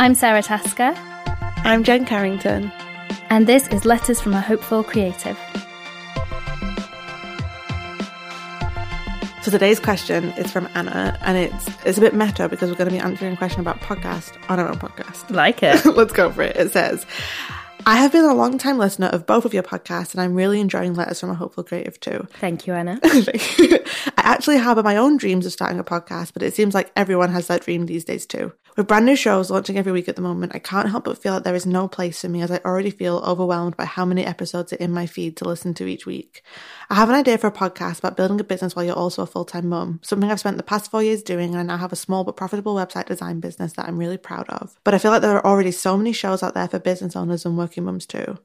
I'm Sara Tasker. I'm Jen Carrington. And this is Letters from a Hopeful Creative. So today's question is from Anna, and it's it's a bit meta because we're going to be answering a question about podcast on our own podcast. Like it. Let's go for it. It says, I have been a long time listener of both of your podcasts, and I'm really enjoying Letters from a Hopeful Creative too. Thank you, Anna. I actually harbour my own dreams of starting a podcast, but it seems like everyone has that dream these days too. With brand new shows launching every week at the moment, I can't help but feel like there is no place for me as I already feel overwhelmed by how many episodes are in my feed to listen to each week. I have an idea for a podcast about building a business while you're also a full time mum, something I've spent the past four years doing, and I now have a small but profitable website design business that I'm really proud of. But I feel like there are already so many shows out there for business owners and working mums too.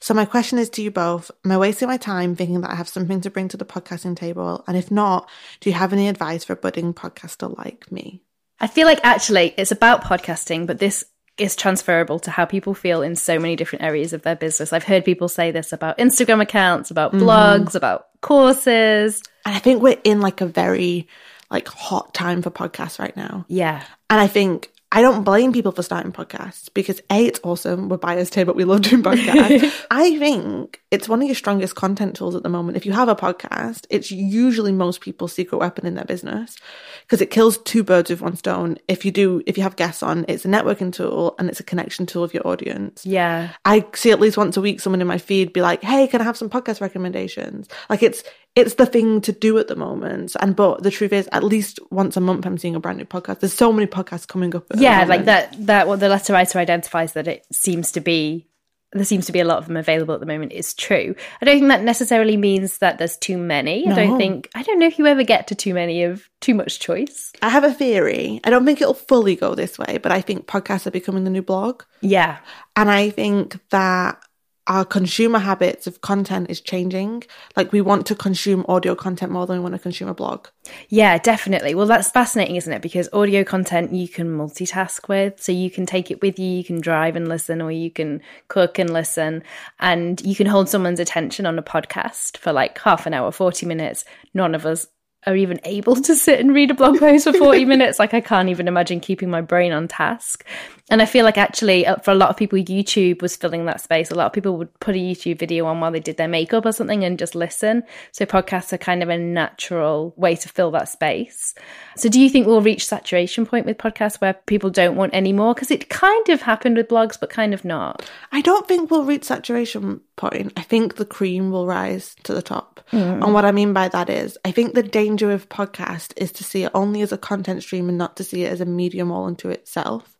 So my question is to you both, am I wasting my time thinking that I have something to bring to the podcasting table? And if not, do you have any advice for a budding podcaster like me? I feel like actually it's about podcasting, but this is transferable to how people feel in so many different areas of their business. I've heard people say this about Instagram accounts, about blogs, mm. about courses. And I think we're in like a very like hot time for podcasts right now. Yeah. And I think I don't blame people for starting podcasts because A, it's awesome. We're biased here, but we love doing podcasts. I think it's one of your strongest content tools at the moment. If you have a podcast, it's usually most people's secret weapon in their business because it kills two birds with one stone. If you do, if you have guests on, it's a networking tool and it's a connection tool of your audience. Yeah. I see at least once a week someone in my feed be like, Hey, can I have some podcast recommendations? Like it's, it's the thing to do at the moment. And but the truth is, at least once a month, I'm seeing a brand new podcast. There's so many podcasts coming up. yeah, like that. That what the letter writer identifies that it seems to be. There seems to be a lot of them available at the moment. Is true. I don't think that necessarily means that there's too many. No. I don't think. I don't know if you ever get to too many of too much choice. I have a theory. I don't think it'll fully go this way, but I think podcasts are becoming the new blog. Yeah, and I think that our consumer habits of content is changing. Like we want to consume audio content more than we want to consume a blog. Yeah, definitely. Well, that's fascinating, isn't it? Because audio content you can multitask with. So you can take it with you, you can drive and listen, or you can cook and listen, and you can hold someone's attention on a podcast for like half an hour, 40 minutes. None of us are even able to sit and read a blog post for 40 minutes. Like I can't even imagine keeping my brain on task. And I feel like actually uh, for a lot of people, YouTube was filling that space. A lot of people would put a YouTube video on while they did their makeup or something and just listen. So podcasts are kind of a natural way to fill that space. So do you think we'll reach saturation point with podcasts where people don't want any more? Because it kind of happened with blogs, but kind of not. I don't think we'll reach saturation point. I think the cream will rise to the top. Mm. And what I mean by that is I think the danger of podcast is to see it only as a content stream and not to see it as a medium all unto itself.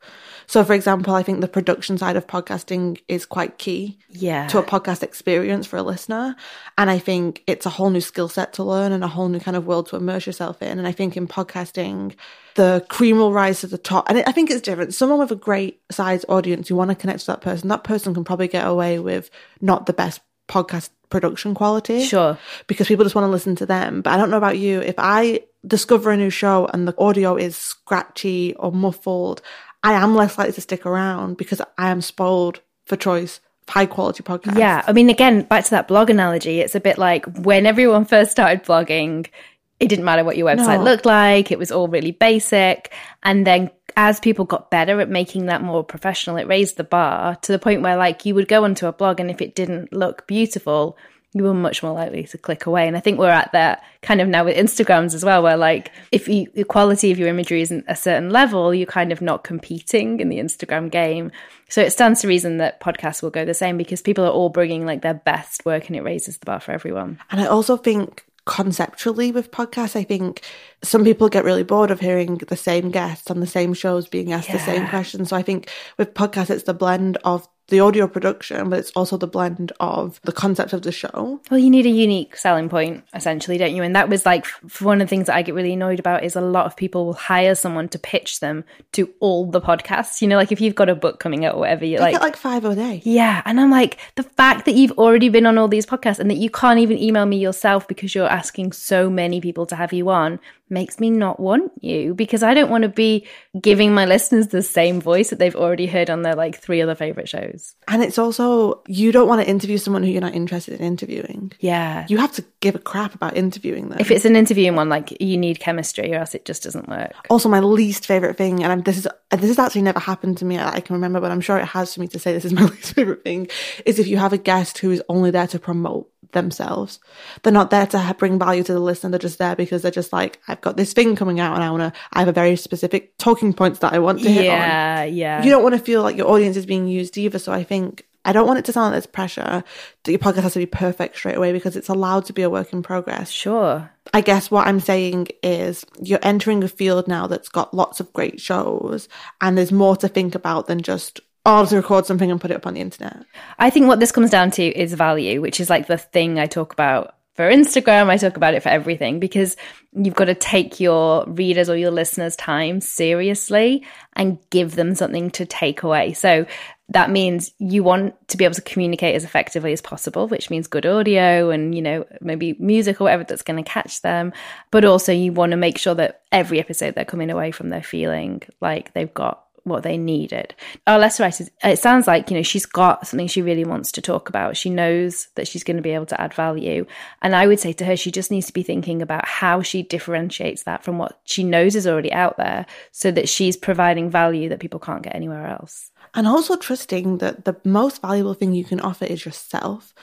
So, for example, I think the production side of podcasting is quite key yeah. to a podcast experience for a listener. And I think it's a whole new skill set to learn and a whole new kind of world to immerse yourself in. And I think in podcasting, the cream will rise to the top. And I think it's different. Someone with a great size audience, you want to connect to that person, that person can probably get away with not the best podcast production quality. Sure. Because people just want to listen to them. But I don't know about you. If I discover a new show and the audio is scratchy or muffled, I am less likely to stick around because I am spoiled for choice of high quality podcasts. Yeah. I mean, again, back to that blog analogy, it's a bit like when everyone first started blogging, it didn't matter what your website no. looked like, it was all really basic. And then as people got better at making that more professional, it raised the bar to the point where, like, you would go onto a blog and if it didn't look beautiful, you were much more likely to click away. And I think we're at that kind of now with Instagrams as well, where like if you, the quality of your imagery isn't a certain level, you're kind of not competing in the Instagram game. So it stands to reason that podcasts will go the same because people are all bringing like their best work and it raises the bar for everyone. And I also think conceptually with podcasts. I think some people get really bored of hearing the same guests on the same shows being asked yeah. the same questions. So I think with podcasts, it's the blend of the audio production, but it's also the blend of the concept of the show. Well, you need a unique selling point, essentially, don't you? And that was like one of the things that I get really annoyed about is a lot of people will hire someone to pitch them to all the podcasts. You know, like if you've got a book coming out or whatever, you like get like five a day. Yeah, and I'm like the fact that you've already been on all these podcasts and that you can't even email me yourself because you're asking so many people to have you on makes me not want you because I don't want to be giving my listeners the same voice that they've already heard on their like three other favorite shows. And it's also, you don't want to interview someone who you're not interested in interviewing. Yeah. You have to give a crap about interviewing them. If it's an interviewing one, like you need chemistry or else it just doesn't work. also, my least favorite thing, and I'm, this is this has actually never happened to me. I can remember, but I'm sure it has for me to say this is my least favorite thing. Is if you have a guest who is only there to promote themselves. They're not there to bring value to the listener. They're just there because they're just like, I've got this thing coming out and I want to, I have a very specific talking points that I want to hit on. Yeah, yeah. You don't want to feel like your audience is being used either. So I think, I don't want it to sound like there's pressure that your podcast has to be perfect straight away because it's allowed to be a work in progress. Sure. I guess what I'm saying is you're entering a field now that's got lots of great shows and there's more to think about than just, I'll record something and put it up on the internet. I think what this comes down to is value, which is like the thing I talk about for Instagram. I talk about it for everything because you've got to take your readers or your listeners' time seriously and give them something to take away. So that means you want to be able to communicate as effectively as possible, which means good audio and, you know, maybe music or whatever that's going to catch them. But also you want to make sure that every episode they're coming away from there feeling like they've got what they needed. Our letter writer, it sounds like, you know, she's got something she really wants to talk about. She knows that she's going to be able to add value. And I would say to her, she just needs to be thinking about how she differentiates that from what she knows is already out there so that she's providing value that people can't get anywhere else. And also trusting that the most valuable thing you can offer is yourself.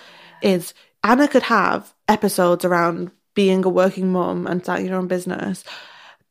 Is Anna could have episodes around being a working mom and starting your own business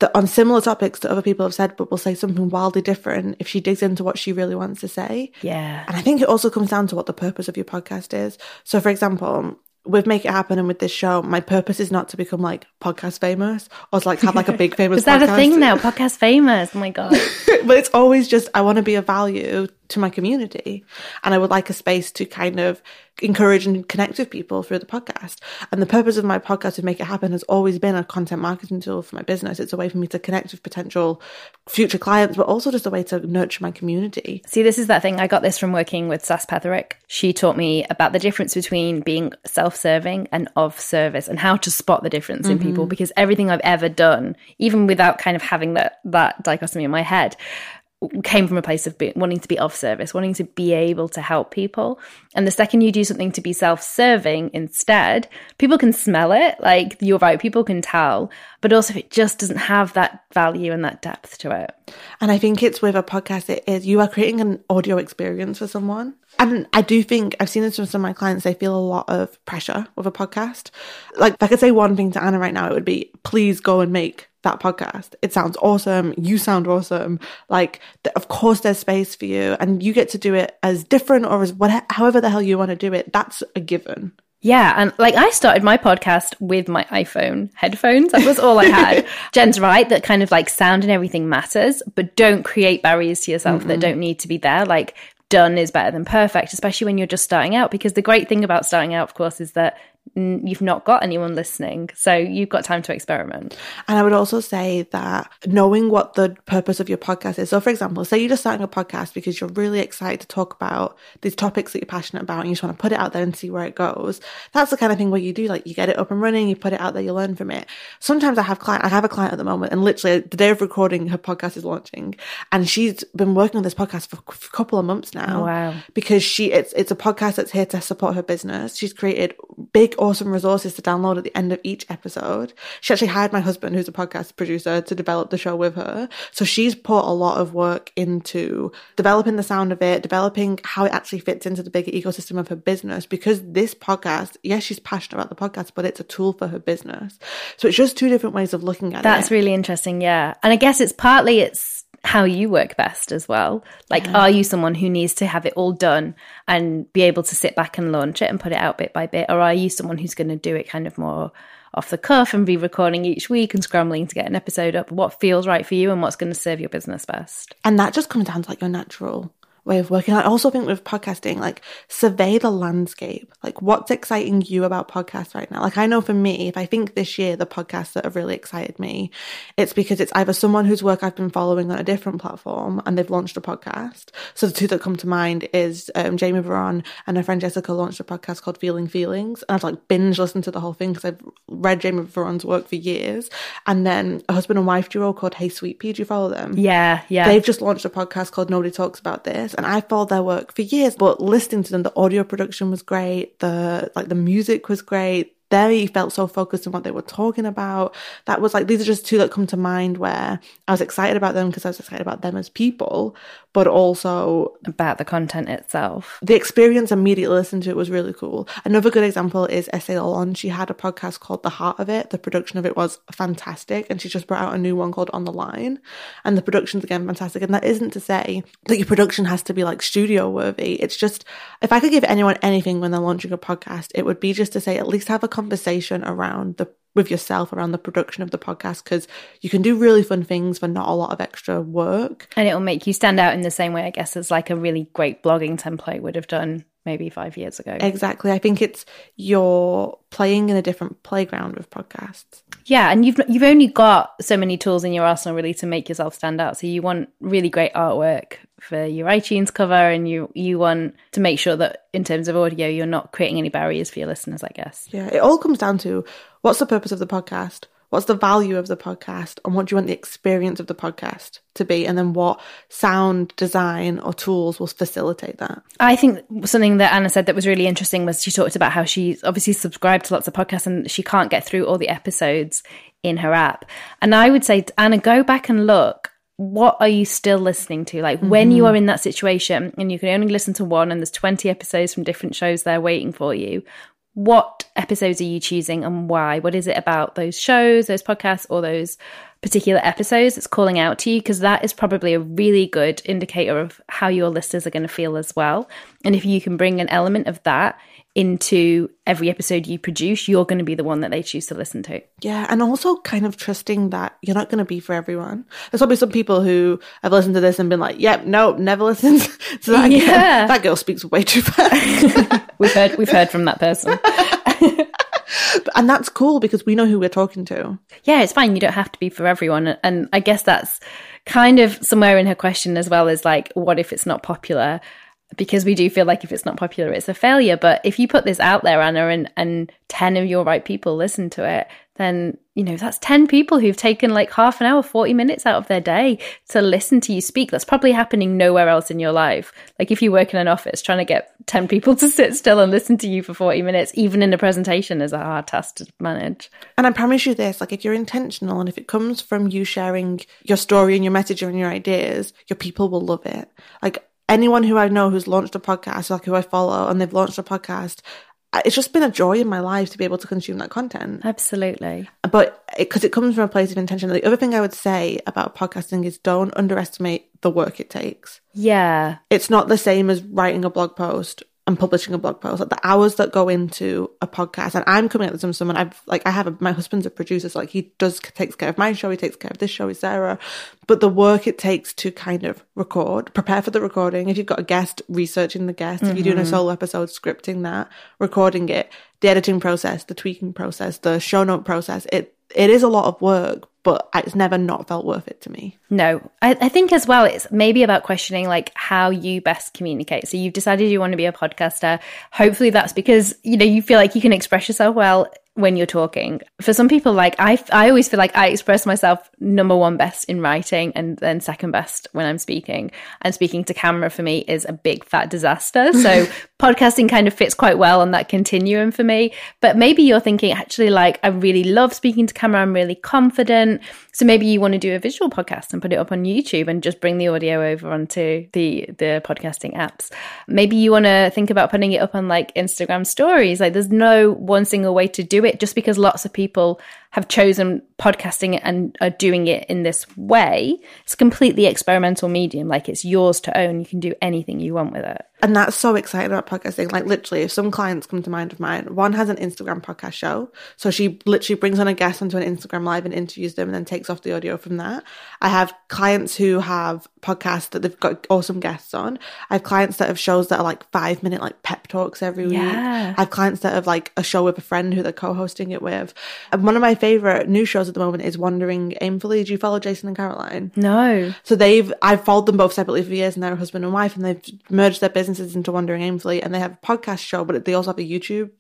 that on similar topics that other people have said, but will say something wildly different if she digs into what she really wants to say. Yeah. And I think it also comes down to what the purpose of your podcast is. So, for example, with Make It Happen and with this show, my purpose is not to become like podcast famous or to like have like a big famous Is that podcast. a thing now? Podcast famous. Oh my God. but it's always just I want to be of value to my community and I would like a space to kind of encourage and connect with people through the podcast. And the purpose of my podcast to make it happen has always been a content marketing tool for my business. It's a way for me to connect with potential future clients, but also just a way to nurture my community. See, this is that thing. I got this from working with Sas Petherick. She taught me about the difference between being self serving and of service and how to spot the difference in people Mm. because everything I've ever done, even without kind of having that, that dichotomy in my head, came from a place of be, wanting to be of service, wanting to be able to help people. And the second you do something to be self serving instead, people can smell it. Like you're right, people can tell. But also, it just doesn't have that value and that depth to it. And I think it's with a podcast, it is you are creating an audio experience for someone. And I do think I've seen this from some of my clients, they feel a lot of pressure with a podcast. Like, if I could say one thing to Anna right now, it would be please go and make that podcast. It sounds awesome. You sound awesome. Like, th- of course, there's space for you, and you get to do it as different or as whatever, however the hell you want to do it. That's a given. Yeah, and like I started my podcast with my iPhone headphones. That was all I had. Jen's right that kind of like sound and everything matters, but don't create barriers to yourself that mm-hmm. don't need to be there. Like done is better than perfect, especially when you're just starting out. Because the great thing about starting out, of course, is that you've not got anyone listening, so you've got time to experiment. And I would also say that knowing what the purpose of your podcast is. So, for example, say you're just starting a podcast because you're really excited to talk about these topics that you're passionate about and you just want to put it out there and see where it goes. That's the kind of thing where you do like you get it up and running, you put it out there, you learn from it. Sometimes I have client, I have a client at the moment, and literally the day of recording, her podcast is launching, and she's been working on this podcast for a couple of months now. Oh, wow. Because she it's it's a podcast that's here to support her business. She's created big, awesome resources to download at the end of each episode. She actually hired my husband, who's a podcast producer, to develop the show with her. So she's put a lot of work into developing the sound of it, developing how it actually fits into the bigger ecosystem of her business. Because this podcast, yes, she's passionate about the podcast, but it's a tool for her business. So it's just two different ways of looking at That's it. really interesting, yeah. And I guess it's partly it's how you work best as well. Like, are you someone who needs to have it all done and be able to sit back and launch it and put it out bit by bit? Or are you someone who's going to do it kind of more off the cuff and be recording each week and scrambling to get an episode up? What feels right for you and what's going to serve your business best? And that just comes down to like your natural way of working. I also think with podcasting, like survey the landscape. Like what's exciting you about podcasts right now? Like I know for me, if I think this year the podcasts that have really excited me, it's because it's either someone whose work I've been following on a different platform and they've launched a podcast. So the two that come to mind is um, Jamie Varon and her friend Jessica launched a podcast called Feeling Feelings. And I've like binge listened to the whole thing because I've read Jamie Varon's work for years. And then a husband and wife duo called Hey Sweet Pea. Do you follow them? Yeah, yeah. They've just launched a podcast called Nobody Talks About This and I followed their work for years, but listening to them, the audio production was great. The, like the music was great they felt so focused on what they were talking about. That was like, these are just two that come to mind where I was excited about them because I was excited about them as people, but also about the content itself. The experience immediately listening to it was really cool. Another good example is Essay On. She had a podcast called The Heart of It. The production of it was fantastic. And she just brought out a new one called On the Line. And the production's again fantastic. And that isn't to say that your production has to be like studio worthy. It's just, if I could give anyone anything when they're launching a podcast, it would be just to say at least have a conversation around the with yourself around the production of the podcast because you can do really fun things for not a lot of extra work. And it will make you stand out in the same way, I guess, as like a really great blogging template would have done maybe five years ago. Exactly. I think it's you're playing in a different playground with podcasts. Yeah, and you've you've only got so many tools in your arsenal really to make yourself stand out. So you want really great artwork for your iTunes cover and you you want to make sure that in terms of audio you're not creating any barriers for your listeners, I guess. Yeah, it all comes down to what's the purpose of the podcast? What's the value of the podcast? And what do you want the experience of the podcast to be? And then what sound design or tools will facilitate that? I think something that Anna said that was really interesting was she talked about how she's obviously subscribed to lots of podcasts and she can't get through all the episodes in her app. And I would say, Anna, go back and look what are you still listening to? Like mm-hmm. when you mm-hmm. are in that situation and you can only listen to one and there's 20 episodes from different shows there waiting for you, what episodes are you choosing and why? What is it about those shows, those podcasts, or those particular episodes that's calling out to you? Because that is probably a really good indicator of how your listeners are going to feel as well. And if you can bring an element of that into every episode you produce, you're going to be the one that they choose to listen to. Yeah, and also kind of trusting that you're not going to be for everyone. There's probably some people who have listened to this and been like, "Yep, no, never listens to that." Yeah. Girl. That girl speaks way too fast. we've heard we've heard from that person. and that's cool because we know who we're talking to. Yeah, it's fine. You don't have to be for everyone, and I guess that's kind of somewhere in her question as well as like, what if it's not popular? Because we do feel like if it's not popular, it's a failure. But if you put this out there, Anna, and, and 10 of your right people listen to it, then, you know, that's 10 people who've taken like half an hour, 40 minutes out of their day to listen to you speak. That's probably happening nowhere else in your life. Like if you work in an office, trying to get 10 people to sit still and listen to you for 40 minutes, even in a presentation, is a hard task to manage. And I promise you this like if you're intentional and if it comes from you sharing your story and your message and your ideas, your people will love it. Like anyone who I know who's launched a podcast, like who I follow, and they've launched a podcast, it's just been a joy in my life to be able to consume that content. Absolutely. But because it, it, comes from a place of intention. The other thing I would say about podcasting is don't underestimate the work it takes. Yeah. It's not the same as writing a blog post and publishing a blog post, like the hours that go into a podcast. And I'm coming at this from someone I've like I have a, my husband's a producer, so like he does takes care of my show, he takes care of this show with Sara. But the work it takes to kind of record, prepare for the recording. If you've got a guest, researching the guest. Mm-hmm. If you're doing a mm-hmm. solo episode, scripting that, recording it, the editing process, the tweaking process, the show note process. It it is a lot of work, but it's never not felt worth it to me. No, I, I, think as well, it's maybe about questioning like how you best communicate. So you've decided you want to be a podcaster. Hopefully that's because, you know, you feel like you can express yourself well when you're talking. For some people, like I, I always feel like I express myself number one best in writing and then second best when I'm speaking. And speaking to camera for me is a big fat disaster. So podcasting kind of fits quite well on that continuum for me. But maybe you're thinking actually like I really love speaking to camera. I'm really confident. So maybe you want to do a visual podcast and put it up on YouTube and just bring the audio over onto the the podcasting apps. Maybe you want to think about putting it up on like Instagram stories. Like there's no one single way to do it just because lots of people have chosen podcasting and are doing it in this way. It's a completely experimental medium. Like it's yours to own. You can do anything you want with it. And that's so exciting about podcasting. Like literally, if some clients come to mind of mine, one has an Instagram podcast show. So she literally brings on a guest onto an Instagram live and interviews them and then takes off the audio from that. I have clients who have podcasts that they've got awesome guests on. I have clients that have shows that are like five minute like pep talks every week. Yeah. I have clients that have like a show with a friend who they're co-hosting it with. And one of my favorite new shows at the moment is Wandering Aimfully. Do you follow Jason and Caroline? No. So they've I've followed them both separately for years and they're a husband and wife and they've merged their businesses into Wandering Aimfully and they have a podcast show, but they also have a YouTube.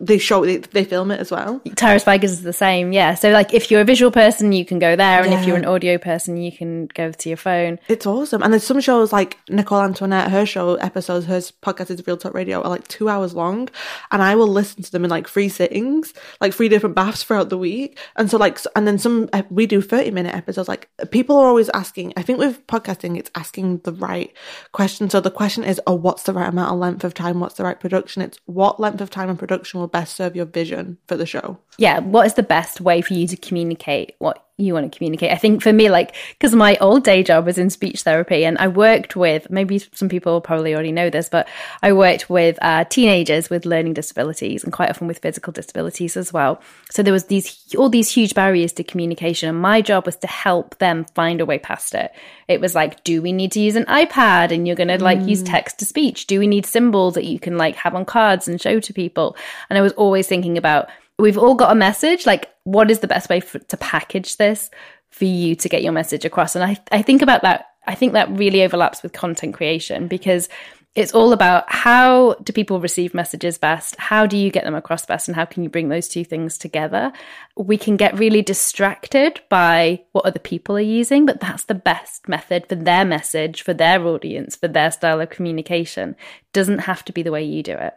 They show they, they film it as well. Tara Spikers is the same, yeah. So like if you're a visual person, you can go there, and if you're an audio person, you can go to your phone. It's awesome. And there's some shows like Nicole Antoinette, her show episodes, her podcast is Real Talk Radio, are like two hours long. And I will listen to them in like three sittings, like three different baths throughout the week. And so like, and then some, we do 30 minute episodes. Like people are always asking, I think with podcasting, it's asking the right question. So the question is, oh, what's the right amount of length of time? What's the right production? It's what length of time and production will best serve your vision for the show. yeah, what is the best way for you to communicate what you want to communicate? I think for me, like, because my old day job was in speech therapy and I worked with, maybe some people probably already know this, but I worked with uh, teenagers with learning disabilities and quite often with physical disabilities as well. So there was these, all these huge barriers to communication. And my job was to help them find a way past it. It was like, do we need to use an iPad and you're going to like use text to speech? Do we need symbols that you can like have on cards and show to people? And I was always thinking about, we've all got a message. Like what is the best way for, to package this for you to get your message across? And I, I think about that i think that really overlaps with content creation because it's all about how do people receive messages best? How do you get them across best? And how can you bring those two things together? We can get really distracted by what other people are using but that's the best method for their message for their audience for their style of communication. Doesn't have to be the way you do it.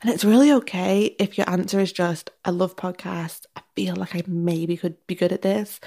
And it's really okay if your answer is just, I love podcasts. I feel like I maybe could be good at this.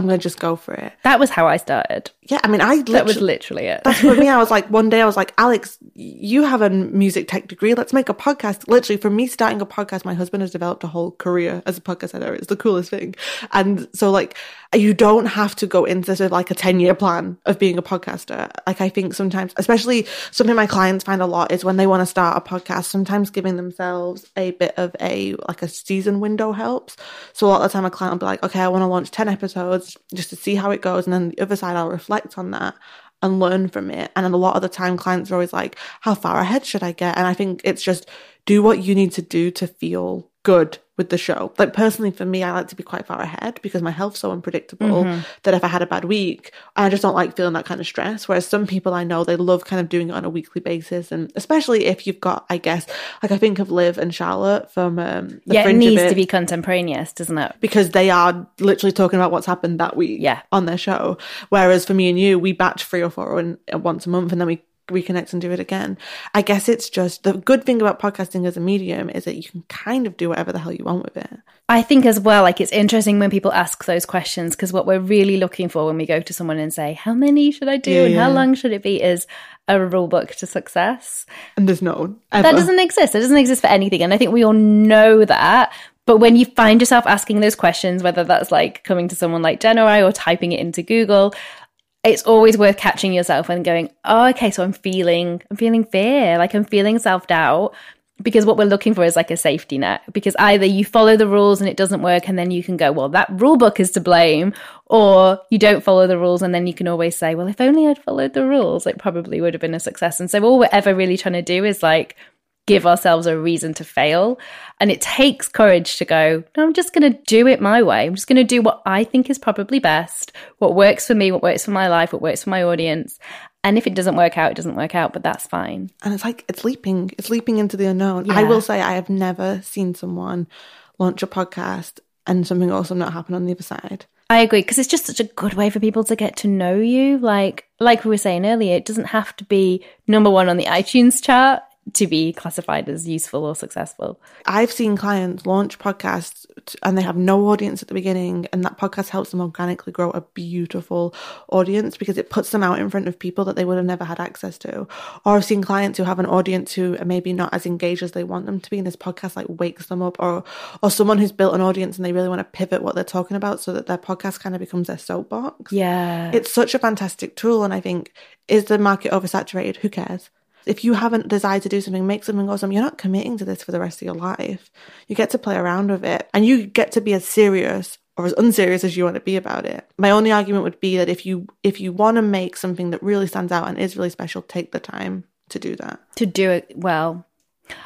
I'm going to just go for it. that was how i started Yeah, I mean, I that was literally, it that's for me. I was like, one day I was like, Alex, you have a music tech degree. Let's make a podcast. Literally, for me starting a podcast, my husband has developed a whole career as a podcast editor. It's the coolest thing. And so, like, you don't have to go into like a 10 year plan of being a podcaster. Like, I think sometimes, especially something my clients find a lot is when they want to start a podcast, sometimes giving themselves a bit of a like a season window helps. So, a lot of the time, a client will be like, okay, I want to launch 10 episodes just to see how it goes. And then the other side, I'll reflect on that and learn from it. And a lot of the time, clients are always like, how far ahead should I get? And I think it's just do what you need to do to feel good with the show. Like personally for me, I like to be quite far ahead because my health's so unpredictable that if I had a bad week, I just don't like feeling that kind of stress. Whereas some people I know, they love kind of doing it on a weekly basis. And especially if you've got, I guess, like I think of Liv and Charlotte from um, the yeah, it needs bit to be contemporaneous, doesn't it? because they are literally talking about what's happened that week Yeah. on their show. Whereas for me and you, we batch three or four in, uh, once a month and then we reconnect and do it again. I guess it's just the good thing about podcasting as a medium is that you can kind of do whatever the hell you want with it. I think as well, like it's interesting when people ask those questions because what we're really looking for when we go to someone and say, How many should I do Yeah, and how long should it be? is a rule book to success. And there's no ever. That doesn't exist. It doesn't exist for anything. And I think we all know that. But when you find yourself asking those questions, whether that's like coming to someone like Jen or I or typing it into Google, it's always worth catching yourself and going, oh, okay, so I'm feeling, I'm feeling fear, like I'm feeling self doubt. Because what we're looking for is like a safety net. Because either you follow the rules and it doesn't work, and then you can go, well, that rule book is to blame, or you don't follow the rules, and then you can always say, well, if only I'd followed the rules, it probably would have been a success. And so all we're ever really trying to do is like give ourselves a reason to fail. And it takes courage to go, no, I'm just going to do it my way. I'm just going to do what I think is probably best, what works for me, what works for my life, what works for my audience. And if it doesn't work out, it doesn't work out, but that's fine. and it's like it's leaping it's leaping into the unknown i will say i have never seen someone launch a podcast and something awesome not happen on the other side I agree because it's just such a good way for people to get to know you. Like, like we were saying earlier, it doesn't have to be number one on the iTunes chart. To be classified as useful or successful. I've seen clients launch podcasts and they have no audience at the beginning, and that podcast helps them organically grow a beautiful audience because it puts them out in front of people that they would have never had access to. Or I've seen clients who have an audience who are maybe not as engaged as they want them to be, and this podcast like wakes them up, or or someone who's built an audience and they really want to pivot what they're talking about so that their podcast kind of becomes their soapbox. Yeah. It's such a fantastic tool, and I think is the market oversaturated? Who cares? If you haven't decided to do something, make something awesome. You're not committing to this for the rest of your life. You get to play around with it and you get to be as serious or as unserious as you want to be about it. My only argument would be that if you if you want to make something that really stands out and is really special, take the time to do that. To do it well.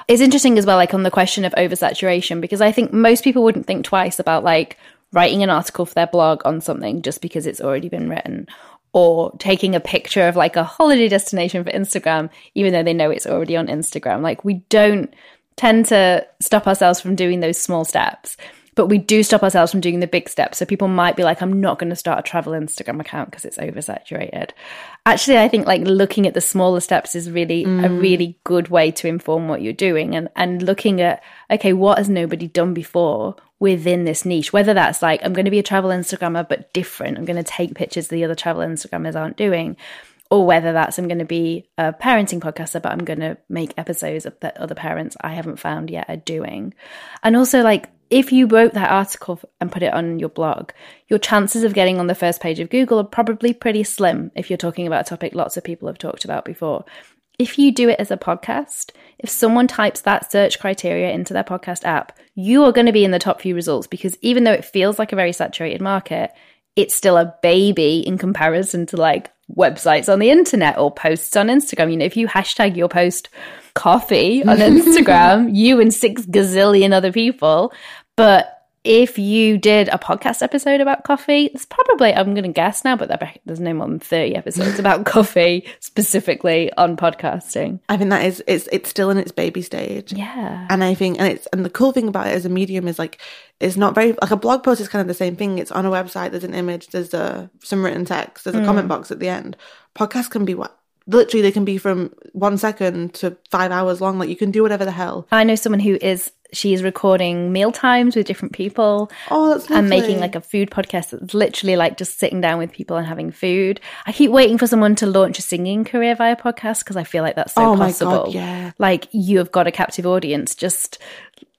It's interesting as well, like on the question of oversaturation, because I think most people wouldn't think twice about like writing an article for their blog on something just because it's already been written or taking a picture of like a holiday destination for Instagram, even though they know it's already on Instagram. Like we don't tend to stop ourselves from doing those small steps, but we do stop ourselves from doing the big steps. So people might be like, I'm not going to start a travel Instagram account because it's oversaturated. Actually, I think like looking at the smaller steps is really mm. a really good way to inform what you're doing and, and looking at, okay, what has nobody done before? Within this niche, whether that's like, I'm going to be a travel Instagrammer, but different. I'm going to take pictures the other travel Instagrammers aren't doing. Or whether that's I'm going to be a parenting podcaster, but I'm going to make episodes that other parents I haven't found yet are doing. And also, like, if you wrote that article and put it on your blog, your chances of getting on the first page of Google are probably pretty slim if you're talking about a topic lots of people have talked about before if you do it as a podcast, if someone types that search criteria into their podcast app, you are going to be in the top few results because even though it feels like a very saturated market, it's still a baby in comparison to like websites on the internet or posts on Instagram. You know, if you hashtag your post coffee on Instagram, you and six gazillion other people, but if you did a podcast episode about coffee, it's probably, I'm going to guess now, but there's no more than 30 episodes about coffee specifically on podcasting. I think that is, it's, it's still in its baby stage. Yeah. And I think, and it's, and the cool thing about it as a medium is like, it's not very, like a blog post is kind of the same thing. It's on a website, there's an image, there's a, some written text, there's a mm. comment box at the end. Podcast can be what? Literally, they can be from one second to five hours long. Like you can do whatever the hell. I know someone who is she is recording meal times with different people. Oh, that's. And making like a food podcast that's literally like just sitting down with people and having food. I keep waiting for someone to launch a singing career via podcast because I feel like that's so oh possible. My God, yeah. Like you have got a captive audience. Just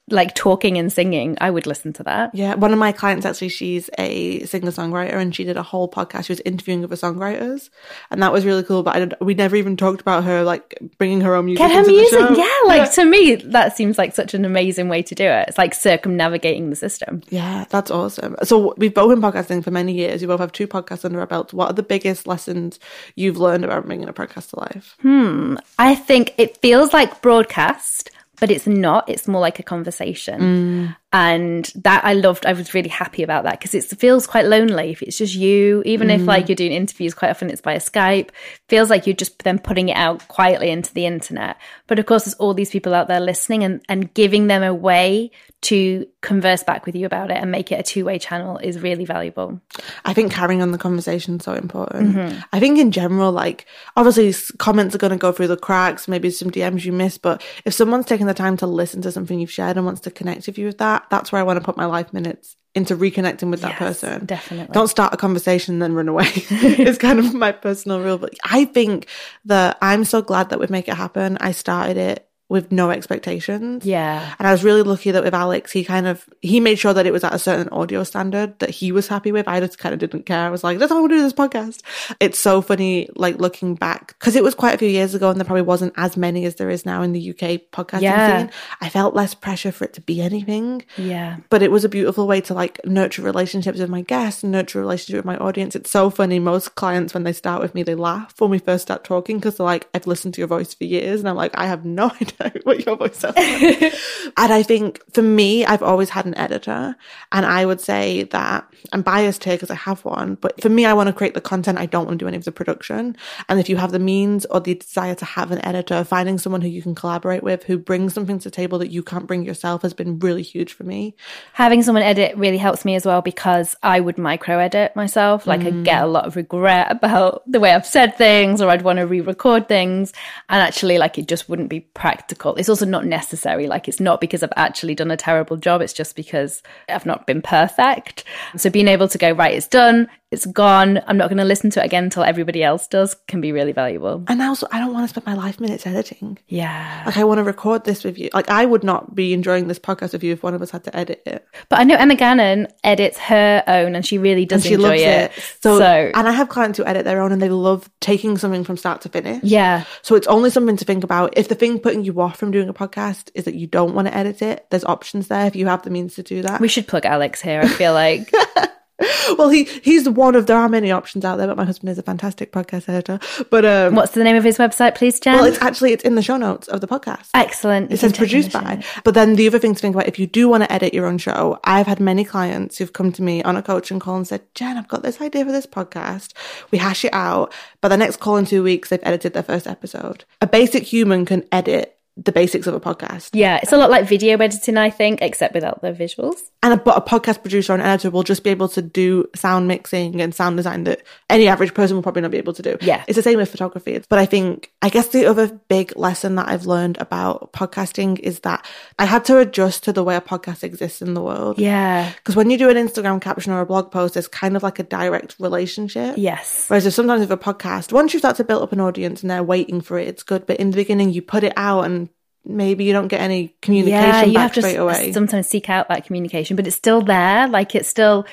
like talking and singing, I would listen to that. Yeah, one of my clients actually, she's a singer songwriter, and she did a whole podcast. She was interviewing other songwriters, and that was really cool. But I we never even talked about her like bringing her own music. Get her music, yeah. Like yeah. to me, that seems like such an amazing way to do it. It's like circumnavigating the system. Yeah, that's awesome. So we've both been podcasting for many years. We both have two podcasts under our belts. What are the biggest lessons you've learned about bringing a podcast to life? Hmm, I think it feels like broadcast but it's not. It's more like a conversation. Mm. And that I loved. I was really happy about that because it feels quite lonely if it's just you. Even mm. if like you're doing interviews, quite often it's via Skype. Feels like you're just then putting it out quietly into the internet. But of course, there's all these people out there listening and, and giving them a way to converse back with you about it and make it a two-way channel is really valuable. I think carrying on the conversation is so important. Mm-hmm. I think in general, like obviously comments are going to go through the cracks, maybe some DMs you miss, but if someone's taking the time to listen to something you've shared and wants to connect with you with that, that's where I want to put my life minutes into reconnecting with yes, that person. Definitely. Don't start a conversation and then run away. it's kind of my personal rule. But I think that I'm so glad that we make it happen. I started it with no expectations. Yeah. And I was really lucky that with Alex, he kind of, he made sure that it was at a certain audio standard that he was happy with. I just kind of didn't care. I was like, that's how I want to do this podcast. It's so funny, like looking back, because it was quite a few years ago and there probably wasn't as many as there is now in the UK podcasting yeah. scene. I felt less pressure for it to be anything. Yeah. But it was a beautiful way to like nurture relationships with my guests, nurture relationship with my audience. It's so funny. Most clients, when they start with me, they laugh when we first start talking because they're like, I've listened to your voice for years. And I'm like, I have no idea what your voice sounds like. and I think for me, I've always had an editor. And I would say that I'm biased here because I have one. But for me, I want to create the content. I don't want to do any of the production. And if you have the means or the desire to have an editor, finding someone who you can collaborate with, who brings something to the table that you can't bring yourself has been really huge for me. Having someone edit really helps me as well because I would micro edit myself. Like mm. I get a lot of regret about the way I've said things or I'd want to re record things. And actually, like it just wouldn't be practical practical. It's also not necessary. Like it's not because I've actually done a terrible job. It's just because I've not been perfect. So being able to go, right, it's done, it's gone. I'm not going to listen to it again until everybody else does can be really valuable. And also, I don't want to spend my life minutes editing. Yeah. Like, I want to record this with you. Like, I would not be enjoying this podcast with you if one of us had to edit it. But I know Emma Gannon edits her own and she really does And she enjoy loves it. it. So, so and I have clients who edit their own and they love taking something from start to finish. yeah. So it's only something to think about. If the thing putting you off from doing a podcast is that you don't want to edit it, there's options there if you have the means to do that. We should plug Alex here. I feel like well, he he's one of there are many options out there, but my husband is a fantastic podcast editor. But um, what's the name of his website, please, Jen? well, it's actually it's in the show notes of the podcast. Excellent. It says produced by. But then the other thing to think about, if you do want to edit your own show, I've had many clients who've come to me on a coaching call and said, Jen, I've got this idea for this podcast. We hash it out. By the next call in two weeks, they've edited their first episode. A basic human can edit the basics of a podcast. Yeah, it's a lot like video editing, I think, except without the visuals. And a, but a podcast producer or an editor will just be able to do sound mixing and sound design that any average person will probably not be able to do. Yeah. It's the same with photography. But I think, I guess the other big lesson that I've learned about podcasting is that I had to adjust to the way a podcast exists in the world. Yeah. Because when you do an Instagram caption or a blog post, it's kind of like a direct relationship. Yes. Whereas if sometimes with a podcast, once you start to build up an audience and they're waiting for it, it's good. But in the beginning, you put it out and maybe you don't get any communication Yeah, you back have to straight s- away. sometimes seek out that communication, but it's still there. Like it's still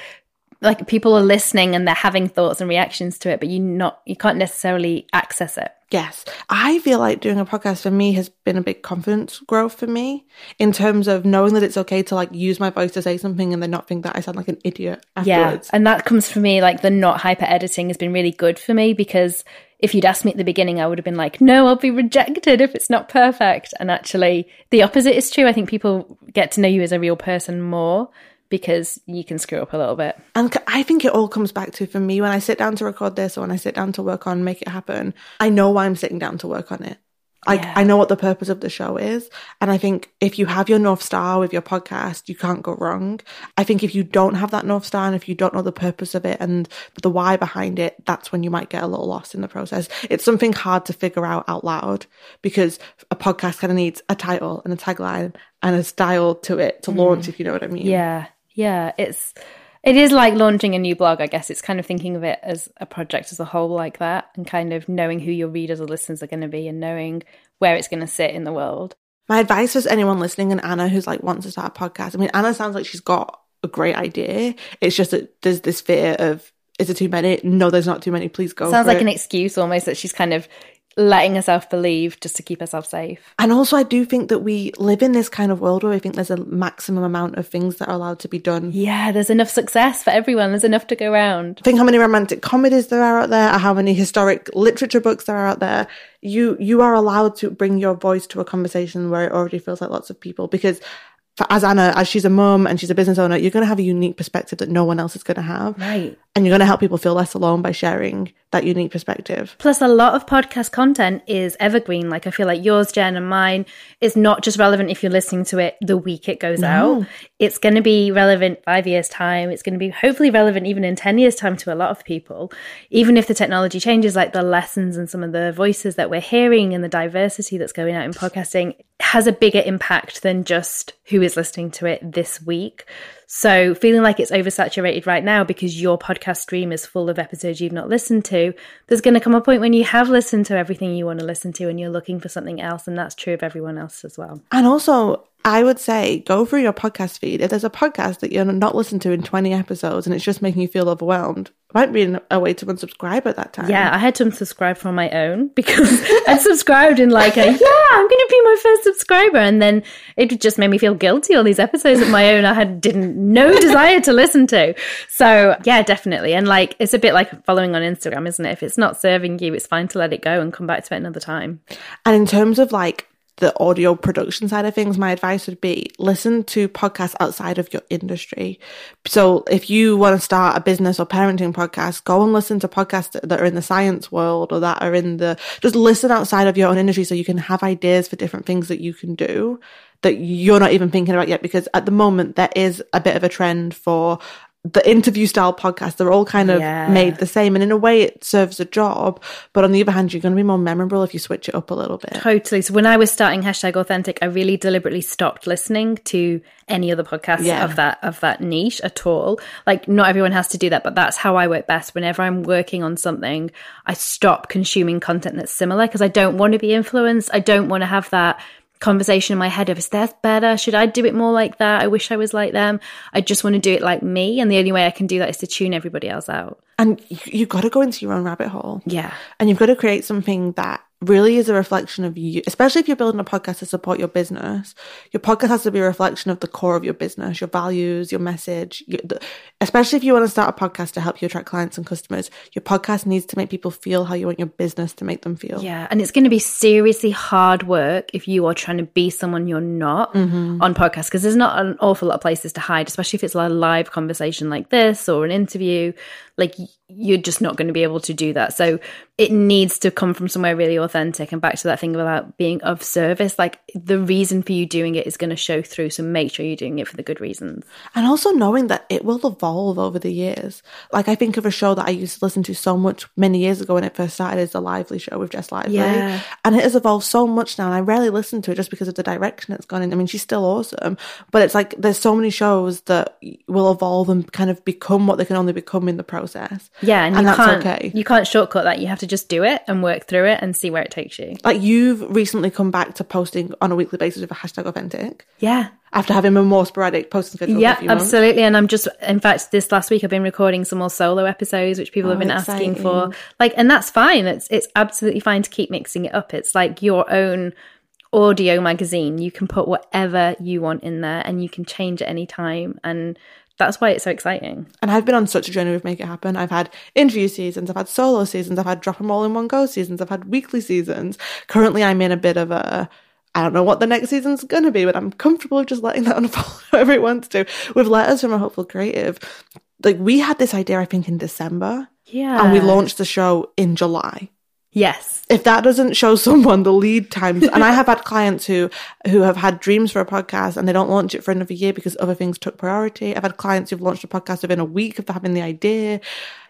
like people are listening and they're having thoughts and reactions to it, but you not you can't necessarily access it. Yes. I feel like doing a podcast for me has been a big confidence growth for me in terms of knowing that it's okay to like use my voice to say something and then not think that I sound like an idiot Yeah. afterwards. And that comes for me, like the not hyper editing has been really good for me because if you'd asked me at the beginning, I would have been like, no, I'll be rejected if it's not perfect. And actually, the opposite is true. I think people get to know you as a real person more because you can screw up a little bit. And I think it all comes back to for me when I sit down to record this or when I sit down to work on Make It Happen, I know why I'm sitting down to work on it. Like Yeah. I know what the purpose of the show is. And I think if you have your North Star with your podcast, you can't go wrong. I think if you don't have that North Star and if you don't know the purpose of it and the why behind it, that's when you might get a little lost in the process. It's something hard to figure out out loud because a podcast kind of needs a title and a tagline and a style to it to mm. launch, if you know what I mean. Yeah, yeah. It's it is like launching a new blog. I guess it's kind of thinking of it as a project as a whole, like that, and kind of knowing who your readers or listeners are going to be, and knowing where it's going to sit in the world. My advice is anyone listening and Anna who's like wants to start a podcast. I mean, Anna sounds like she's got a great idea. It's just that there's this fear of is it too many? No, there's not too many. Please go. Sounds for like it. an excuse almost that she's kind of letting herself believe just to keep herself safe. And also, I do think that we live in this kind of world where we think there's a maximum amount of things that are allowed to be done. Yeah, there's enough success for everyone. There's enough to go around. Think how many romantic comedies there are out there, or how many historic literature books there are out there. You you are allowed to bring your voice to a conversation where it already feels like lots of people because. For, as Anna, as she's a mum and she's a business owner, you're going to have a unique perspective that no one else is going to have. Right. and you're going to help people feel less alone by sharing that unique perspective. Plus, a lot of podcast content is evergreen. Like, I feel like yours, Jen, and mine is not just relevant if you're listening to it the week it goes out. It's going to be relevant five years' time. It's going to be hopefully relevant even in 10 years' time to a lot of people. Even if the technology changes, like the lessons and some of the voices that we're hearing and the diversity that's going out in podcasting has a bigger impact than just who is listening to it this week. So, feeling like it's oversaturated right now because your podcast stream is full of episodes you've not listened to, there's going to come a point when you have listened to everything you want to listen to and you're looking for something else. And that's true of everyone else as well. And also, I would say go through your podcast feed. If there's a podcast that you're not listened to in 20 episodes and it's just making you feel overwhelmed, it might be a way to unsubscribe at that time. Yeah, I had to unsubscribe from my own because I'd subscribed in like a, yeah, I'm going to be first subscriber. And then it just made me feel guilty. All these episodes of my own I had didn't no desire to listen to. So yeah, definitely. And like, it's a bit like following on Instagram, isn't it? If it's not serving you, it's fine to let it go and come back to it another time. And in terms of like the audio production side of things, my advice would be listen to podcasts outside of your industry. So if you want to start a business or parenting podcast, go and listen to podcasts that are in the science world or that are in the, just listen outside of your own industry so you can have ideas for different things that you can do that you're not even thinking about yet. Because at the moment, there is a bit of a trend for the interview style podcast, they're all kind of Yeah. made the same. And in a way, it serves a job. But on the other hand, you're going to be more memorable if you switch it up a little bit. Totally. So when I was starting hashtag authentic, I really deliberately stopped listening to any other podcasts Yeah. of that of that niche at all. Like not everyone has to do that, but that's how I work best. Whenever I'm working on something, I stop consuming content that's similar because I don't want to be influenced. I don't want to have that conversation in my head of is that better? Should I do it more like that? I wish I was like them. I just want to do it like me. And the only way I can do that is to tune everybody else out. And you've got to go into your own rabbit hole. Yeah. And you've got to create something that really is a reflection of you, especially if you're building a podcast to support your business. Your podcast has to be a reflection of the core of your business, your values, your message. Your, the, especially if you want to start a podcast to help you attract clients and customers, your podcast needs to make people feel how you want your business to make them feel. Yeah, and it's going to be seriously hard work if you are trying to be someone you're not Mm-hmm. on podcasts because there's not an awful lot of places to hide, especially if it's a live conversation like this or an interview. Like you're just not going to be able to do that. So it needs to come from somewhere really authentic. And back to that thing about being of service, like the reason for you doing it is going to show through. So make sure you're doing it for the good reasons. And also knowing that it will evolve over the years. Like I think of a show that I used to listen to so much many years ago when it first started as the Lively show with Jess Lively. Yeah. And it has evolved so much now and I rarely listen to it just because of the direction it's gone in. I mean, she's still awesome, but it's like there's so many shows that will evolve and kind of become what they can only become in the process. Yeah, and, And you that's can't okay. you can't shortcut that. You have to just do it and work through it and see where it takes you. Like you've recently come back to posting on a weekly basis with a hashtag authentic Yeah. after having a more sporadic posting schedule. for a Yeah, few months. absolutely. And I'm just, in fact, this last week I've been recording some more solo episodes, which people oh, have Oh, been asking for. Like, and that's fine. It's it's absolutely fine to keep mixing it up. It's like your own audio magazine. You can put whatever you want in there, and you can change at any time. And that's why it's so exciting. And I've been on such a journey with Make It Happen. I've had interview seasons, I've had solo seasons, I've had drop them all in one go seasons, I've had weekly seasons. Currently, I'm in a bit of a, I don't know what the next season's going to be, but I'm comfortable with just letting that unfold however it wants to. With letters from a hopeful creative, like we had this idea, I think, in December, Yeah. and we launched the show in July. Yes. If that doesn't show someone the lead times, and I have had clients who who have had dreams for a podcast and they don't launch it for another year because other things took priority. I've had clients who've launched a podcast within a week of having the idea.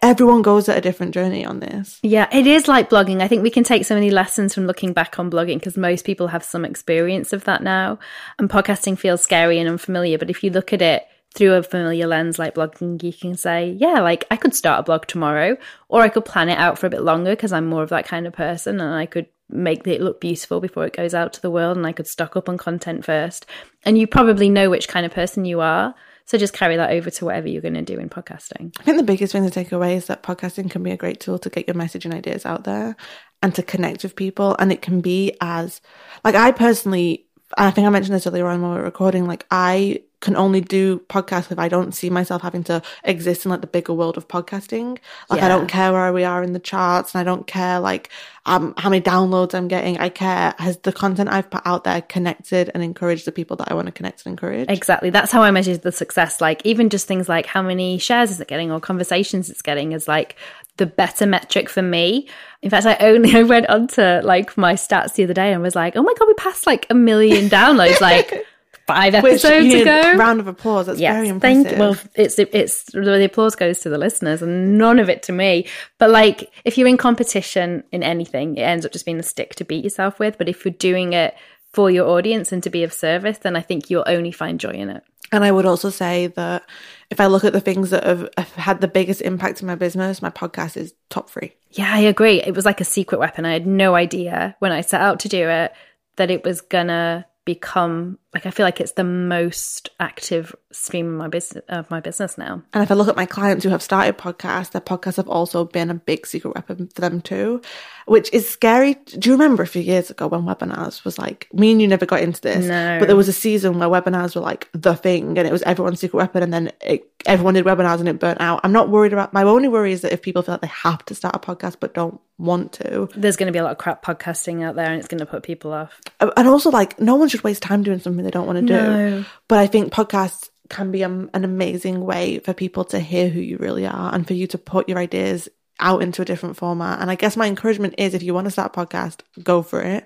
Everyone goes at a different journey on this. Yeah, it is like blogging. I think we can take so many lessons from looking back on blogging because most people have some experience of that now. And podcasting feels scary and unfamiliar. But if you look at it through a familiar lens like blogging, you can say, yeah, like I could start a blog tomorrow or I could plan it out for a bit longer because I'm more of that kind of person and I could make it look beautiful before it goes out to the world and I could stock up on content first. And you probably know which kind of person you are. So just carry that over to whatever you're going to do in podcasting. I think the biggest thing to take away is that podcasting can be a great tool to get your message and ideas out there and to connect with people. And it can be as, like, I personally, I think I mentioned this earlier on when we were recording, like, I can only do podcasts if I don't see myself having to exist in like the bigger world of podcasting. Like, I don't care where we are in the charts and I don't care, like, um, how many downloads I'm getting. I care, has the content I've put out there connected and encouraged the people that I want to connect and encourage? Exactly. That's how I measure the success. Like even just things like how many shares is it getting or conversations it's getting is like the better metric for me. In fact, I only I went onto like my stats the other day and was like, oh my god, we passed like a million downloads like five Which, episodes you know, ago. round of applause. That's very Yes, impressive. thank. Well, it's it's the applause goes to the listeners and none of it to me. But like, if you're in competition in anything, it ends up just being a stick to beat yourself with. But if you're doing it for your audience and to be of service, then I think you'll only find joy in it. And I would also say that if I look at the things that have, have had the biggest impact in my business, my podcast is top three. Yeah, I agree. It was like a secret weapon. I had no idea when I set out to do it that it was gonna become like I feel like it's the most active stream of my business of my business now. And if I look at my clients who have started podcasts, their podcasts have also been a big secret weapon for them too, which is scary. Do you remember a few years ago when webinars was like, me and you never got into this, No. but there was a season where webinars were like the thing and it was everyone's secret weapon and then it, everyone did webinars and it burnt out. I'm not worried about, my only worry is that if people feel like they have to start a podcast but don't want to, There's going to be a lot of crap podcasting out there, and it's going to put people off. and also like no one should waste time doing something they don't want to do No. but i think podcasts can be um, an amazing way for people to hear who you really are and for you to put your ideas out into a different format and i guess my encouragement is if you want to start a podcast go for it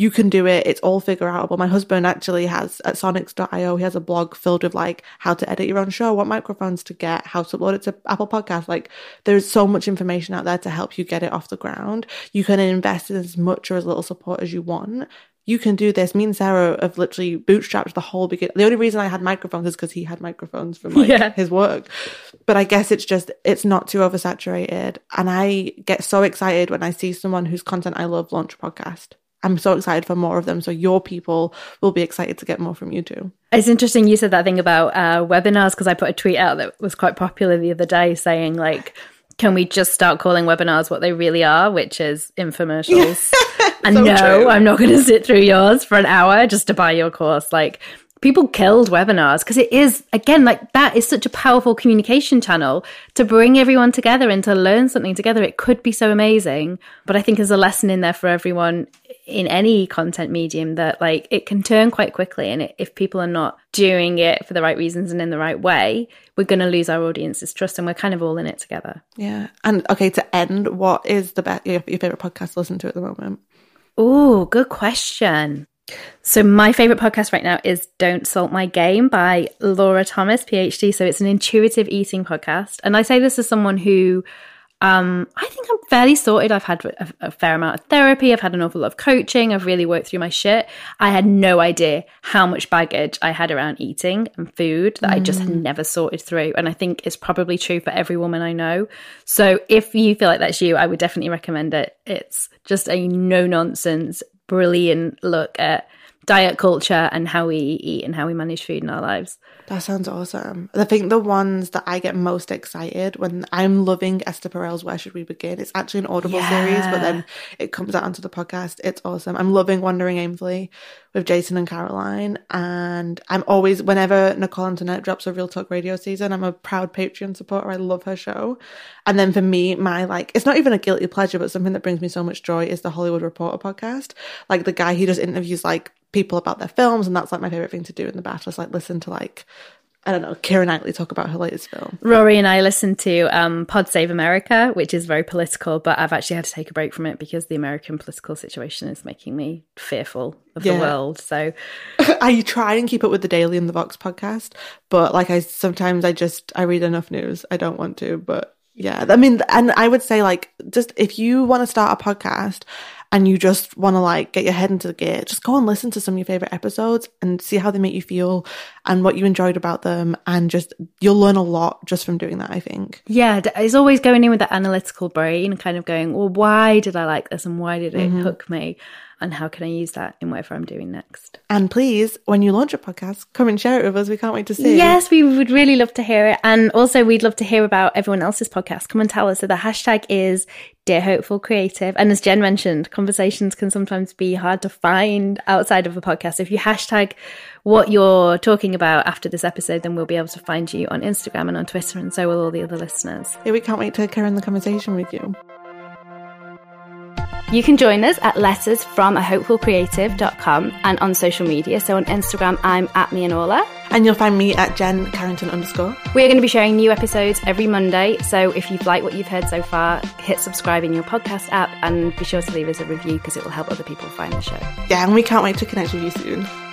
you can do it. It's all figure outable. My husband actually has at sonics.io, he has a blog filled with like how to edit your own show, what microphones to get, how to upload it to Apple Podcasts. Like there's so much information out there to help you get it off the ground. You can invest in as much or as little support as you want you can do this. Me and Sara have literally bootstrapped the whole beginning. The only reason I had microphones is because he had microphones from like yeah. his work. But I guess it's just, it's not too oversaturated. And I get so excited when I see someone whose content I love launch a podcast. I'm so excited for more of them. So your people will be excited to get more from you too. It's interesting you said that thing about uh, webinars because I put a tweet out that was quite popular the other day saying like, can we just start calling webinars what they really are, which is infomercials? and so no, true. I'm not going to sit through yours for an hour just to buy your course. Like, people killed webinars because it is again like that is such a powerful communication channel to bring everyone together and to learn something together. It could be so amazing but i think there's a lesson in there for everyone in any content medium that like it can turn quite quickly and if people are not doing it for the right reasons and in the right way we're going to lose our audience's trust and we're kind of all in it together. Yeah. And okay to end what is the best your, your favorite podcast to listen to at the moment? Oh good question so my favorite podcast right now is Don't Salt My Game by Laura Thomas, PhD. So it's an intuitive eating podcast. And I say this as someone who um, I think I'm fairly sorted. I've had a, a, fair amount of therapy. I've had an awful lot of coaching. I've really worked through my shit. I had no idea how much baggage I had around eating and food that mm. I just had mm. never sorted through. And I think it's probably true for every woman I know. So if you feel like that's you, I would definitely recommend it. It's just a no nonsense, brilliant look at diet culture and how we eat and how we manage food in our lives. That sounds awesome. I think the ones that I get most excited when I'm loving Esther Perel's Where Should We Begin? It's actually an Audible yeah. series, but then it comes out onto the podcast. It's awesome. I'm loving Wandering Aimfully with Jason and Caroline. And I'm always, whenever Nicole Antoinette drops a Real Talk radio season, I'm a proud Patreon supporter. I love her show. And then for me, my like, it's not even a guilty pleasure, but something that brings me so much joy is the Hollywood Reporter podcast. Like the guy, who does interviews like people about their films, and that's like my favorite thing to do in the bath. Is like listen to like I don't know, Keira Knightley talk about her latest film. Rory and I listened to um, Pod Save America, which is very political, but I've actually had to take a break from it because the American political situation is making me fearful of yeah. the world. So I try and keep up with the Daily and the Vox podcast, but like I sometimes I just I read enough news. I don't want to, but yeah. I mean, and I would say like just if you want to start a podcast and you just want to like get your head into the gear, just go and listen to some of your favorite episodes and see how they make you feel and what you enjoyed about them. And just, you'll learn a lot just from doing that, I think. Yeah. It's always going in with that analytical brain, kind of going, well, why did I like this and why did it mm-hmm. hook me? And how can I use that in whatever I'm doing next. And please, when you launch a podcast, come and share it with us. We can't wait to see. It. Yes, we would really love to hear it. And also, we'd love to hear about everyone else's podcast. Come and tell us. So the hashtag is Dear Hopeful Creative. And as Jen mentioned, conversations can sometimes be hard to find outside of a podcast. If you hashtag what you're talking about after this episode, then we'll be able to find you on Instagram and on Twitter, and so will all the other listeners. Yeah, we can't wait to carry on the conversation with you. You can join us at letters from a hopefulcreative.com and on social media. So on Instagram, I'm at me and Orla. And you'll find me at Jen Carrington underscore. We're going to be sharing new episodes every Monday. So if you've liked what you've heard so far, hit subscribe in your podcast app and be sure to leave us a review because it will help other people find the show. Yeah, and we can't wait to connect with you soon.